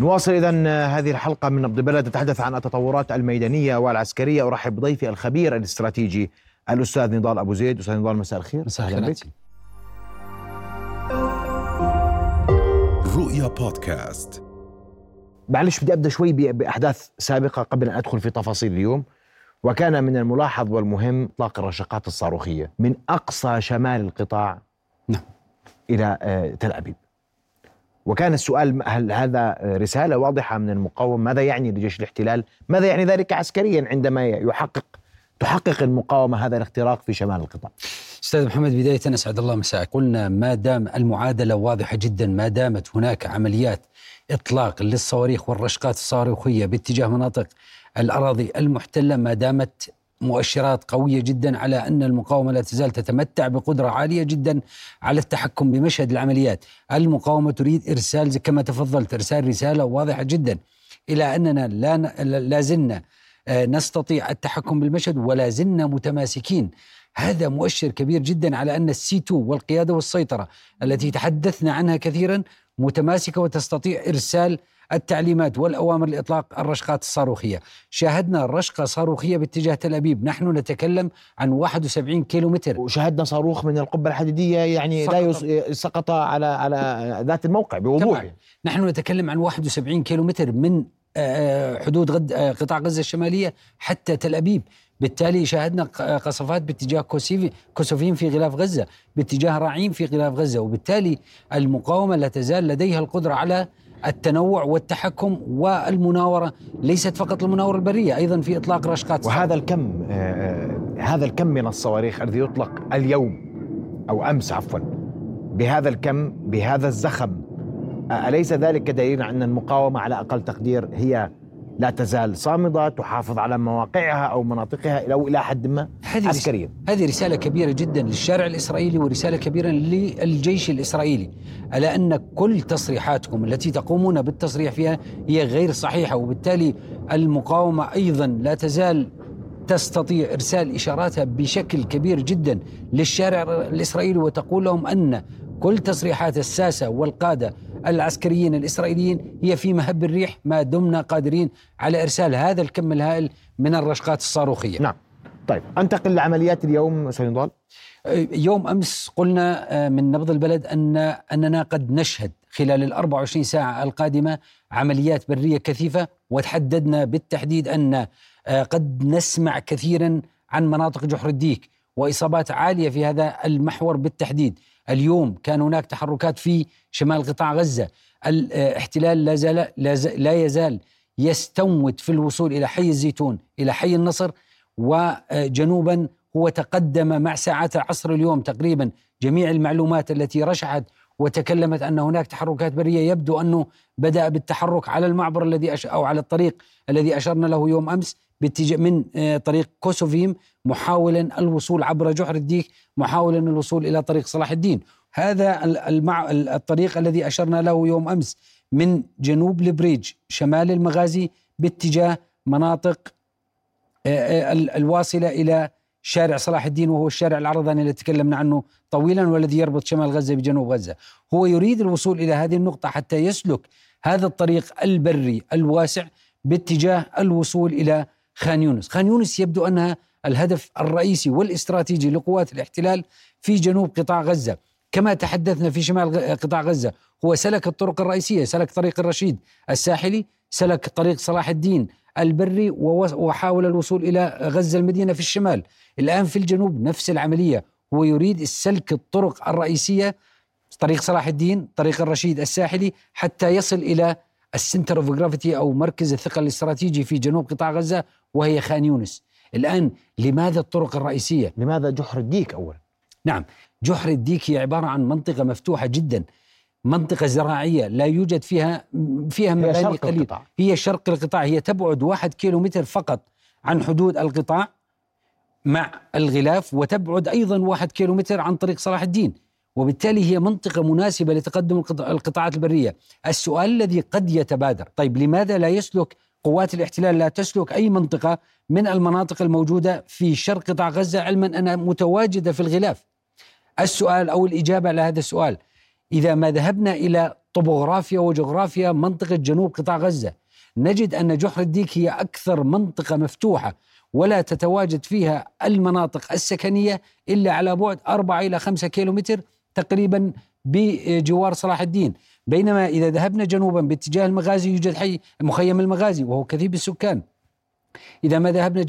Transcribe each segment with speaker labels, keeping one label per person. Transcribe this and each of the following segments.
Speaker 1: نواصل اذا هذه الحلقة من نبض بلد نتحدث عن التطورات الميدانية والعسكرية. أرحب بضيفي الخبير الاستراتيجي الأستاذ نضال أبو زيد. أستاذ نضال مساء الخير.
Speaker 2: مساء الخير.
Speaker 1: بك.
Speaker 3: رؤيا بودكاست.
Speaker 1: معلش بدي أبدأ شوي بأحداث سابقة قبل أن أدخل في تفاصيل اليوم. وكان من الملاحظ والمهم إطلاق الرشقات الصاروخية من أقصى شمال القطاع
Speaker 2: نعم.
Speaker 1: إلى آه، تل أبيب. وكان السؤال هل هذا رسالة واضحة من المقاومه ماذا يعني لجيش الاحتلال؟ ماذا يعني ذلك عسكريا عندما يحقق تحقق المقاومة هذا الاختراق في شمال القطاع؟
Speaker 2: أستاذ محمد بداية أسعد الله مساءك. قلنا ما دام المعادلة واضحة جدا ما دامت هناك عمليات إطلاق للصواريخ والرشقات الصاروخية باتجاه مناطق الأراضي المحتلة ما دامت مؤشرات قوية جدا على أن المقاومة لا تزال تتمتع بقدرة عالية جدا على التحكم بمشهد العمليات، المقاومة تريد إرسال زي كما تفضلت إرسال رسالة واضحة جدا إلى أننا لا لا زلنا آه، نستطيع التحكم بالمشهد ولا زلنا متماسكين. هذا مؤشر كبير جدا على أن السي 2 والقيادة والسيطرة التي تحدثنا عنها كثيرا متماسكة وتستطيع إرسال التعليمات والأوامر لإطلاق الرشقات الصاروخية. شاهدنا رشقة صاروخية باتجاه تل أبيب، نحن نتكلم عن 71 كيلو متر
Speaker 1: وشاهدنا صاروخ من القبة الحديدية يعني لا. يس- سقط على على ذات الموقع بوضوح
Speaker 2: تمام. نحن نتكلم عن 71 كيلو متر من آه، حدود غد آه، قطاع غزة الشمالية حتى تل أبيب بالتالي شاهدنا آه، قصفات باتجاه كوسيفي كوسوفين في غلاف غزة باتجاه راعيم في غلاف غزة وبالتالي المقاومة لا تزال لديها القدرة على التنوع والتحكم والمناورة ليست فقط المناورة البرية أيضا في إطلاق رشقات
Speaker 1: وهذا الكم آه، هذا الكم من الصواريخ الذي يطلق اليوم أو أمس عفوا بهذا الكم بهذا الزخم. آه، أليس ذلك دليل على أن المقاومة على أقل تقدير هي لا تزال صامدة تحافظ على مواقعها أو مناطقها أو إلى حد ما
Speaker 2: هذه
Speaker 1: عسكريا.
Speaker 2: هذه رسالة كبيرة جدا للشارع الإسرائيلي ورسالة كبيرة للجيش الإسرائيلي. ألا أن كل تصريحاتكم التي تقومون بالتصريح فيها هي غير صحيحة وبالتالي المقاومة أيضا لا تزال تستطيع إرسال إشاراتها بشكل كبير جدا للشارع الإسرائيلي وتقول لهم أن كل تصريحات الساسة والقادة العسكريين الإسرائيليين هي في مهب الريح ما دمنا قادرين على إرسال هذا الكم الهائل من الرشقات الصاروخية.
Speaker 1: نعم. طيب أنتقل لعمليات اليوم أستاذ نضال
Speaker 2: يوم أمس قلنا آه، من نبض البلد أن أننا قد نشهد خلال ال 24 ساعة القادمة عمليات برية كثيفة وتحددنا بالتحديد أن آه، قد نسمع كثيرا عن مناطق جحر الديك وإصابات عالية في هذا المحور بالتحديد. اليوم كان هناك تحركات في شمال قطاع غزة، الاحتلال لا زال لا, يزال يستموت في الوصول إلى حي الزيتون إلى حي النصر وجنوبا هو تقدم مع ساعات العصر اليوم تقريبا جميع المعلومات التي رشحت وتكلمت أن هناك تحركات برية. يبدو انه بدأ بالتحرك على المعبر الذي أو على الطريق الذي أشرنا له يوم أمس باتجاه من آه، طريق كوسوفيم. محاولا الوصول عبر جحر الديك محاولا الوصول إلى طريق صلاح الدين. هذا ال- المع... ال- الطريق الذي أشرنا له يوم أمس من جنوب البريج شمال المغازي باتجاه مناطق آه، ال- الواصلة إلى شارع صلاح الدين وهو الشارع العرضاني الذي تكلمنا عنه طويلا والذي يربط شمال غزة بجنوب غزة. هو يريد الوصول إلى هذه النقطة حتى يسلك هذا الطريق البري الواسع باتجاه الوصول إلى خان يونس. خان يونس يبدو أنها الهدف الرئيسي والاستراتيجي لقوات الاحتلال في جنوب قطاع غزة. كما تحدثنا في شمال قطاع غزة هو سلك الطرق الرئيسية سلك طريق الرشيد الساحلي سلك طريق صلاح الدين البري وحاول الوصول إلى غزة المدينة في الشمال. الآن في الجنوب نفس العملية هو يريد السلك الطرق الرئيسية طريق صلاح الدين طريق الرشيد الساحلي حتى يصل إلى ال center of gravity أو مركز الثقل الاستراتيجي في جنوب قطاع غزة وهي خان يونس. الآن لماذا الطرق الرئيسية؟
Speaker 1: لماذا جحر الديك اولا؟
Speaker 2: نعم جحر الديك هي عبارة عن منطقة مفتوحة جدا منطقة زراعية لا يوجد فيها فيها مباني قليلة. هي شرق القطاع هي تبعد واحد كيلو متر فقط عن حدود القطاع مع الغلاف وتبعد أيضا واحد كيلو متر عن طريق صلاح الدين. وبالتالي هي منطقة مناسبة لتقدم القط- القطاعات البرية. السؤال الذي قد يتبادر. طيب لماذا لا يسلك قوات الاحتلال لا تسلك أي منطقة من المناطق الموجودة في شرق قطاع غزة. علما أنها متواجدة في الغلاف. السؤال أو الإجابة على هذا السؤال إذا ما ذهبنا إلى طبوغرافيا وجغرافيا منطقة جنوب قطاع غزة نجد أن جحر الديك هي أكثر منطقة مفتوحة ولا تتواجد فيها المناطق السكنية إلا على بعد أربعة إلى خمسة كيلومتر تقريبا بجوار صلاح الدين. بينما إذا ذهبنا جنوبا باتجاه المغازي يوجد حي مخيم المغازي وهو كثير بالسكان. إذا ما ذهبنا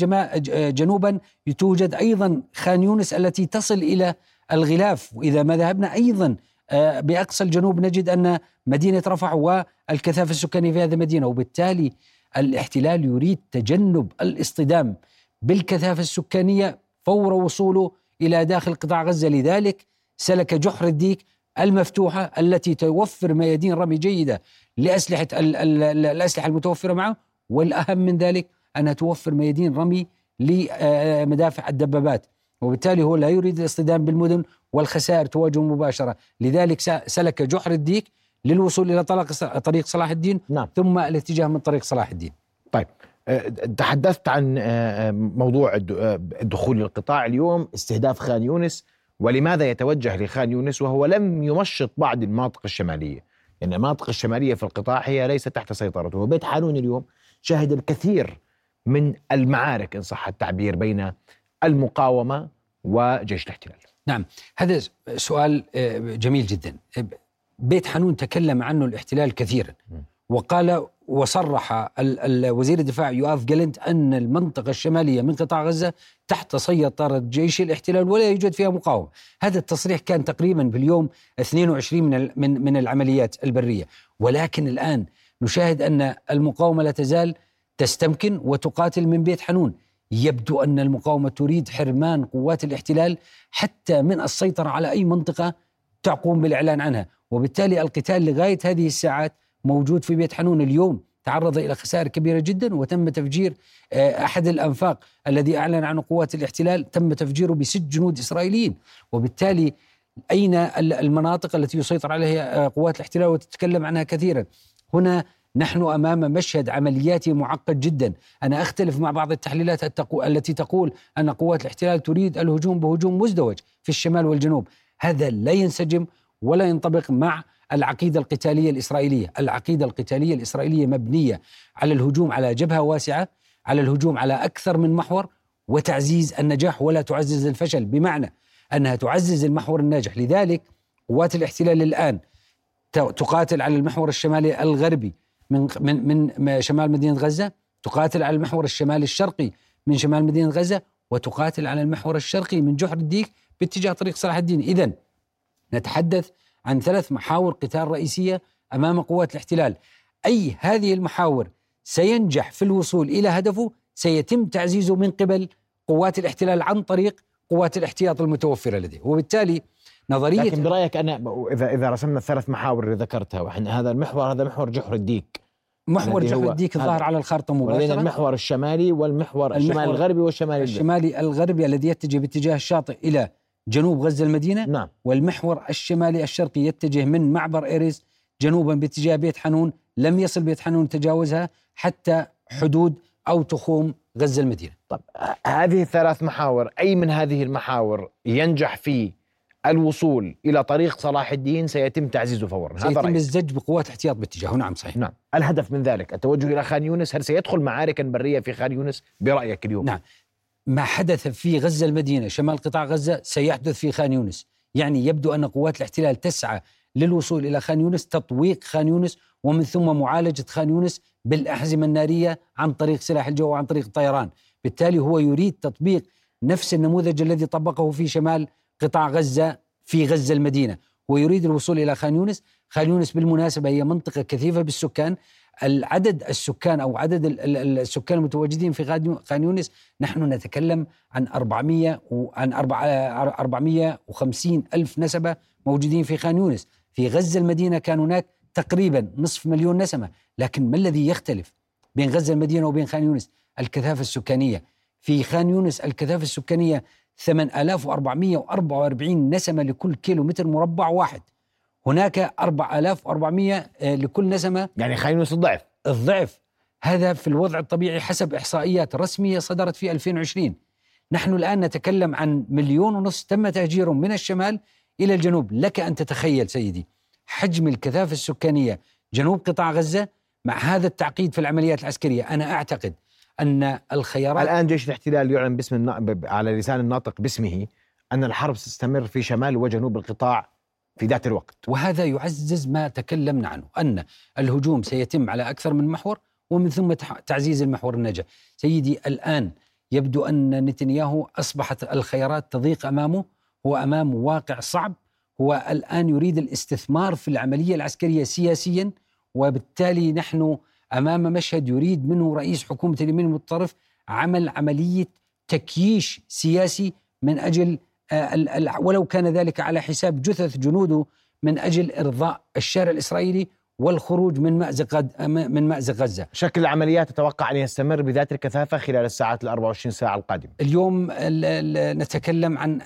Speaker 2: جنوبا توجد أيضا خان يونس التي تصل إلى الغلاف. وإذا ما ذهبنا أيضا آه، بأقصى الجنوب نجد أن مدينة رفح والكثافة السكانية في هذه المدينة. وبالتالي الاحتلال يريد تجنب الاصطدام بالكثافة السكانية فور وصوله إلى داخل قطاع غزة. لذلك سلك جحر الديك المفتوحة التي توفر ميادين رمي جيدة لأسلحة الأسلحة المتوفرة معه والأهم من ذلك أنها توفر ميادين رمي لمدافع الدبابات. وبالتالي هو لا يريد الاصطدام بالمدن والخسائر تواجه مباشرة. لذلك سلك جحر الديك للوصول إلى طريق صلاح الدين نعم. ثم الاتجاه من طريق صلاح الدين.
Speaker 1: طيب. أه، تحدثت عن أه، موضوع الدخول للقطاع اليوم استهداف خان يونس. ولماذا يتوجه لخان يونس وهو لم يمشط بعض المناطق الشمالية؟ يعني المناطق الشمالية في القطاع هي ليست تحت سيطرته. وبيت حانون اليوم شهد الكثير من المعارك إن صح التعبير بين المقاومة وجيش الاحتلال.
Speaker 2: نعم هذا سؤال جميل جدا. بيت حانون تكلم عنه الاحتلال كثيرا وقال وصرح وزير الدفاع يؤاف جالنت أن المنطقة الشمالية من قطاع غزة تحت سيطرة جيش الاحتلال ولا يوجد فيها مقاومة. هذا التصريح كان تقريبا في اليوم 22 من, من, من العمليات البرية. ولكن الآن نشاهد أن المقاومة لا تزال تستمكن وتقاتل من بيت حنون. يبدو أن المقاومة تريد حرمان قوات الاحتلال حتى من السيطرة على أي منطقة تقوم بالإعلان عنها. وبالتالي القتال لغاية هذه الساعات موجود في بيت حنون اليوم تعرض إلى خسائر كبيرة جدا وتم تفجير آه، أحد الأنفاق الذي أعلن عنه قوات الاحتلال تم تفجيره بست جنود إسرائيليين. وبالتالي أين المناطق التي يسيطر عليها آه، قوات الاحتلال؟ وتتكلم عنها كثيرا. هنا نحن أمام مشهد عملياتي معقد جدا، أنا أختلف مع بعض التحليلات التي تقول أن قوات الاحتلال تريد الهجوم بهجوم مزدوج في الشمال والجنوب، هذا لا ينسجم ولا ينطبق مع العقيدة القتالية الإسرائيلية العقيدة القتالية الإسرائيلية مبنية على الهجوم على جبهة واسعة على الهجوم على أكثر من محور وتعزيز النجاح ولا تعزز الفشل بمعنى أنها تعزز المحور الناجح. لذلك قوات الاحتلال الآن تقاتل على المحور الشمالي الغربي من من من شمال مدينة غزة تقاتل على المحور الشمالي الشرقي من شمال مدينة غزة وتقاتل على المحور الشرقي من جحر الديك باتجاه طريق صلاح الدين. إذا نتحدث عن ثلاث محاور قتال رئيسية أمام قوات الاحتلال. أي هذه المحاور سينجح في الوصول إلى هدفه سيتم تعزيزه من قبل قوات الاحتلال عن طريق قوات الاحتياط المتوفرة لديه. وبالتالي نظرية
Speaker 1: لكن برأيك أنا إذا إذا رسمنا الثلاث محاور اللي ذكرتها وإحنا هذا المحور هذا محور جحر الديك.
Speaker 2: محور جحر الديك الظاهر على الخارطه مباشرة.
Speaker 1: المحور الشمالي والمحور الشمالي الغربي والشمالي
Speaker 2: الشمالي الغربي الذي يتجه باتجاه الشاطئ إلى جنوب غزة المدينة نعم. والمحور الشمالي الشرقي يتجه من معبر إيريز جنوبا باتجاه بيت حنون لم يصل بيت حنون تجاوزها حتى حدود أو تخوم غزة المدينة.
Speaker 1: طب هذه الثلاث محاور أي من هذه المحاور ينجح في الوصول إلى طريق صلاح الدين؟ سيتم تعزيزه فورا.
Speaker 2: سيتم الزج بقوات احتياط باتجاهه. نعم صحيح.
Speaker 1: نعم. الهدف من ذلك التوجه إلى خان يونس. هل سيدخل معاركا برية في خان يونس؟ برأيك اليوم.
Speaker 2: نعم. ما حدث في غزة المدينة شمال قطاع غزة سيحدث في خان يونس. يعني يبدو أن قوات الاحتلال تسعى للوصول إلى خان يونس تطويق خان يونس ومن ثم معالجة خان يونس بالأحزمة النارية عن طريق سلاح الجو وعن طريق الطيران بالتالي هو يريد تطبيق نفس النموذج الذي طبقه في شمال قطاع غزة في غزة المدينة. ويريد الوصول إلى خان يونس. خان يونس بالمناسبة هي منطقة كثيفة بالسكان. العدد السكان أو عدد السكان المتواجدين في خان يونس نحن نتكلم عن 400 وعن 450 ألف نسمة موجودين في خان يونس. في غزة المدينة كان هناك تقريبا نصف مليون نسمة لكن ما الذي يختلف بين غزة المدينة وبين خان يونس؟ الكثافة السكانية. في خان يونس الكثافة السكانية 8444 نسمة لكل كيلو متر مربع واحد. هناك 4400 آه، لكل نسمة.
Speaker 1: يعني خلينا الضعف.
Speaker 2: الضعف. هذا في الوضع الطبيعي حسب إحصائيات رسمية صدرت في 2020 نحن الآن نتكلم عن مليون ونصف تم تهجيرهم من الشمال إلى الجنوب. لك أن تتخيل سيدي حجم الكثافة السكانية جنوب قطاع غزة مع هذا التعقيد في العمليات العسكرية. أنا أعتقد أن الخيارات
Speaker 1: الآن جيش الاحتلال يعلن باسم النا... على لسان الناطق باسمه أن الحرب ستستمر في شمال وجنوب القطاع في ذات الوقت.
Speaker 2: وهذا يعزز ما تكلمنا عنه أن الهجوم سيتم على أكثر من محور ومن ثم تعزيز المحور النجا سيدي الآن يبدو أن نتنياهو أصبحت الخيارات تضيق أمامه هو أمام واقع صعب هو الآن يريد الاستثمار في العملية العسكرية سياسيا وبالتالي نحن أمام مشهد يريد منه رئيس حكومة اليمين المتطرف عمل عملية تكييش سياسي من أجل ولو كان ذلك على حساب جثث جنوده من أجل إرضاء الشارع الإسرائيلي والخروج من مأزق من مأزق غزة.
Speaker 1: شكل العمليات تتوقع أن يستمر بذات الكثافة خلال الساعات ال 24 ساعة القادمة.
Speaker 2: اليوم نتكلم عن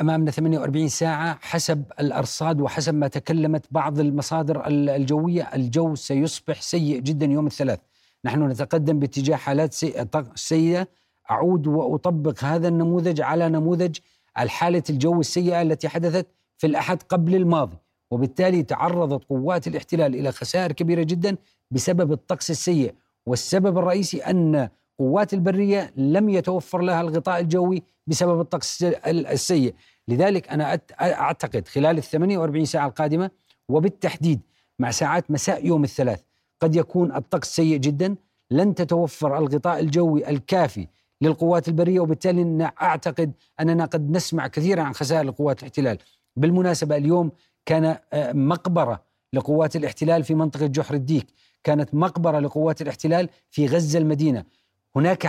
Speaker 2: أمامنا 48 ساعة حسب الأرصاد وحسب ما تكلمت بعض المصادر الجوية. الجو سيصبح سيء جدا يوم الثلاث. نحن نتقدم باتجاه حالات سيئة. أعود وأطبق هذا النموذج على نموذج الحالة الجو السيئة التي حدثت في الأحد قبل الماضي وبالتالي تعرضت قوات الاحتلال إلى خسائر كبيرة جدا بسبب الطقس السيء. والسبب الرئيسي أن قوات البرية لم يتوفر لها الغطاء الجوي بسبب الطقس السيء. لذلك أنا أعتقد خلال ال 48 ساعة القادمة وبالتحديد مع ساعات مساء يوم الثلاث قد يكون الطقس سيء جدا لن تتوفر الغطاء الجوي الكافي للقوات البرية وبالتالي أعتقد أننا قد نسمع كثيرا عن خسائر لقوات الاحتلال. بالمناسبة اليوم كان آه، مقبرة لقوات الاحتلال في منطقة جحر الديك، كانت مقبرة لقوات الاحتلال في غزة المدينة. هناك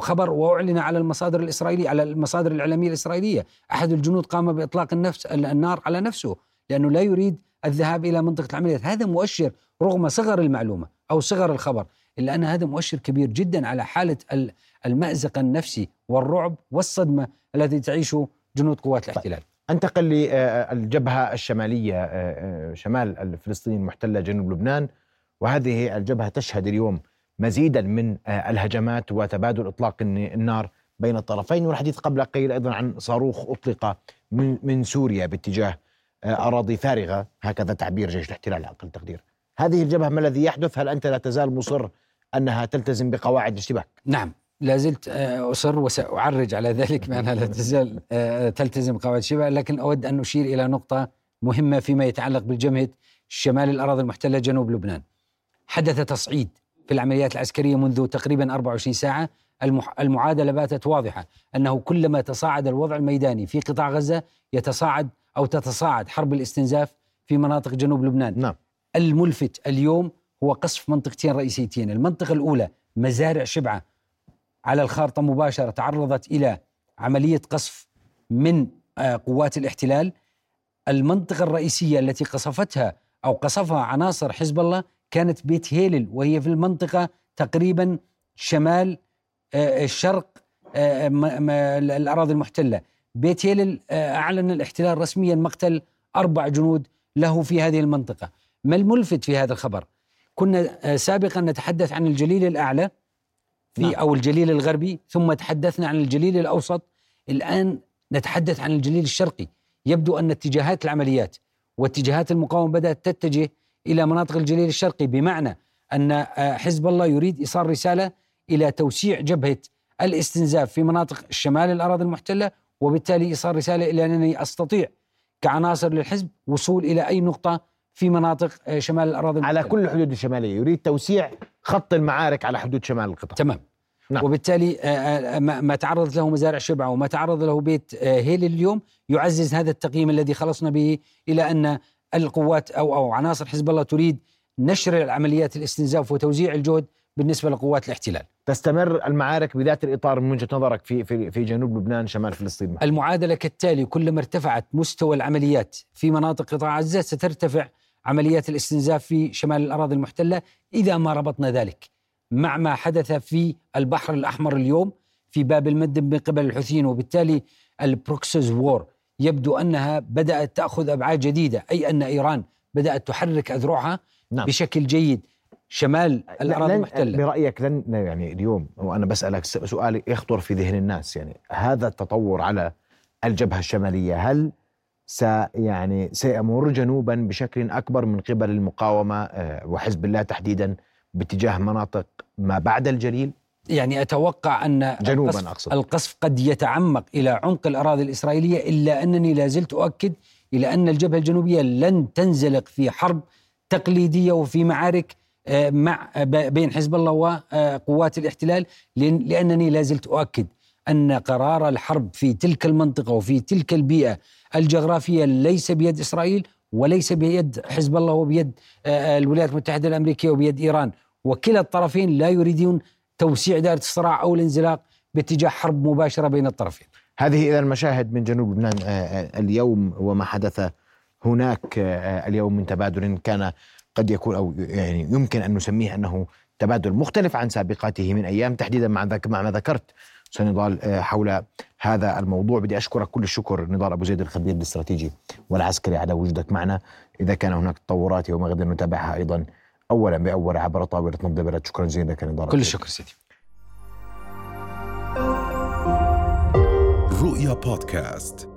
Speaker 2: خبر وأعلن على المصادر الإسرائيلية على المصادر الإعلامية الإسرائيلية، أحد الجنود قام بإطلاق النفس النار على نفسه لأنه لا يريد الذهاب إلى منطقة العمليات، هذا مؤشر رغم صغر المعلومة أو صغر الخبر، إلا أن هذا مؤشر كبير جدا على حالة المأزق النفسي والرعب والصدمة التي تعيشه جنود قوات طيب، الاحتلال.
Speaker 1: أنتقل للجبهة الشمالية آه، آه، شمال الفلسطيني المحتلة جنوب لبنان. وهذه الجبهة تشهد اليوم مزيدا من آه، الهجمات وتبادل إطلاق النار بين الطرفين. والحديث قبل قليل أيضا عن صاروخ أطلق من سوريا باتجاه أراضي فارغة. هكذا تعبير جيش الاحتلال على أقل تقدير. هذه الجبهة ما الذي يحدث؟ هل أنت لا تزال مصر أنها تلتزم بقواعد الاشتباك؟
Speaker 2: نعم لا زلت آه، أصر وسأعرج على ذلك بأنها لا تزال آه، تلتزم قواعد شبه لكن أود أن أشير إلى نقطة مهمة فيما يتعلق بالجبهة شمال الأراضي المحتلة جنوب لبنان حدث تصعيد في العمليات العسكرية منذ تقريبا 24 ساعة المعادلة باتت واضحة أنه كلما تصاعد الوضع الميداني في قطاع غزة يتصاعد أو تتصاعد حرب الاستنزاف في مناطق جنوب لبنان
Speaker 1: نعم.
Speaker 2: الملفت اليوم هو قصف منطقتين رئيسيتين. المنطقة الأولى مزارع شبعة على الخارطة مباشرة تعرضت إلى عملية قصف من آه، قوات الاحتلال. المنطقة الرئيسية التي قصفتها أو قصفها عناصر حزب الله كانت بيت هيلل وهي في المنطقة تقريبا شمال آه، الشرق آه، الأراضي المحتلة. بيت هيلل أعلن الاحتلال رسميا مقتل أربع جنود له في هذه المنطقة. ما الملفت في هذا الخبر؟ كنا سابقا نتحدث عن الجليل الأعلى في نعم. أو الجليل الغربي ثم تحدثنا عن الجليل الأوسط. الآن نتحدث عن الجليل الشرقي. يبدو أن اتجاهات العمليات واتجاهات المقاومة بدأت تتجه إلى مناطق الجليل الشرقي بمعنى أن آه، حزب الله يريد إيصال رسالة إلى توسيع جبهة الاستنزاف في مناطق شمال الأراضي المحتلة وبالتالي إيصال رسالة إلى أنني أستطيع كعناصر للحزب وصول إلى أي نقطة في مناطق آه، شمال الأراضي
Speaker 1: المحتلة. على كل الحدود الشمالية يريد توسيع خط المعارك على حدود شمال القطاع
Speaker 2: تمام نعم. وبالتالي آه، آه، ما تعرضت له مزارع شبعة وما تعرض له بيت هيل اليوم يعزز هذا التقييم الذي خلصنا به إلى أن القوات أو أو عناصر حزب الله تريد نشر عمليات الاستنزاف وتوزيع الجهد بالنسبة لقوات الاحتلال
Speaker 1: تستمر المعارك بذات الإطار من وجهة نظرك في, في, في جنوب لبنان شمال فلسطين
Speaker 2: المعادلة كالتالي كلما ارتفعت مستوى العمليات في مناطق قطاع غزة سترتفع عمليات الاستنزاف في شمال الأراضي المحتلة إذا ما ربطنا ذلك مع ما حدث في البحر الأحمر اليوم في باب المندب من قبل الحوثيين وبالتالي ال proxies war يبدو أنها بدأت تأخذ أبعاد جديدة أي أن إيران بدأت تحرك أذرعها نعم. بشكل جيد شمال الأراضي المحتلة
Speaker 1: برأيك لن يعني اليوم وأنا بسألك سؤال يخطر في ذهن الناس يعني هذا التطور على الجبهة الشمالية هل سيعني سيمر جنوبا بشكل أكبر من قبل المقاومة وحزب الله تحديدا باتجاه مناطق ما بعد الجليل؟
Speaker 2: يعني أتوقع أن
Speaker 1: جنوبا
Speaker 2: القصف,
Speaker 1: أقصد.
Speaker 2: القصف قد يتعمق إلى عمق الأراضي الإسرائيلية إلا أنني لا زلت أؤكد إلى أن الجبهة الجنوبية لن تنزلق في حرب تقليدية وفي معارك مع بين حزب الله وقوات الاحتلال لأنني لا زلت أؤكد أن قرار الحرب في تلك المنطقة وفي تلك البيئة الجغرافية ليس بيد إسرائيل وليس بيد حزب الله وبيد آه، الولايات المتحدة الأمريكية وبيد إيران وكلا الطرفين لا يريدون توسيع دائرة الصراع أو الانزلاق باتجاه حرب مباشرة بين الطرفين.
Speaker 1: هذه إذا المشاهد من جنوب لبنان آه، آه، اليوم وما حدث هناك اليوم من تبادل كان قد يكون أو يعني يمكن أن نسميه أنه تبادل مختلف عن سابقاته من أيام تحديدا مع مع ما ذكرت. سنضال آه، حول هذا الموضوع. بدي أشكرك كل الشكر نضال أبو زيد الخبير الاستراتيجي والعسكري على وجودك معنا. إذا كان هناك تطورات يوم غدا نتابعها أيضا أولا بأول عبر طاولة نبض البلد شكرا جزيلا لك نضال.
Speaker 2: كل الشكر سيدي.
Speaker 3: رؤيا بودكاست.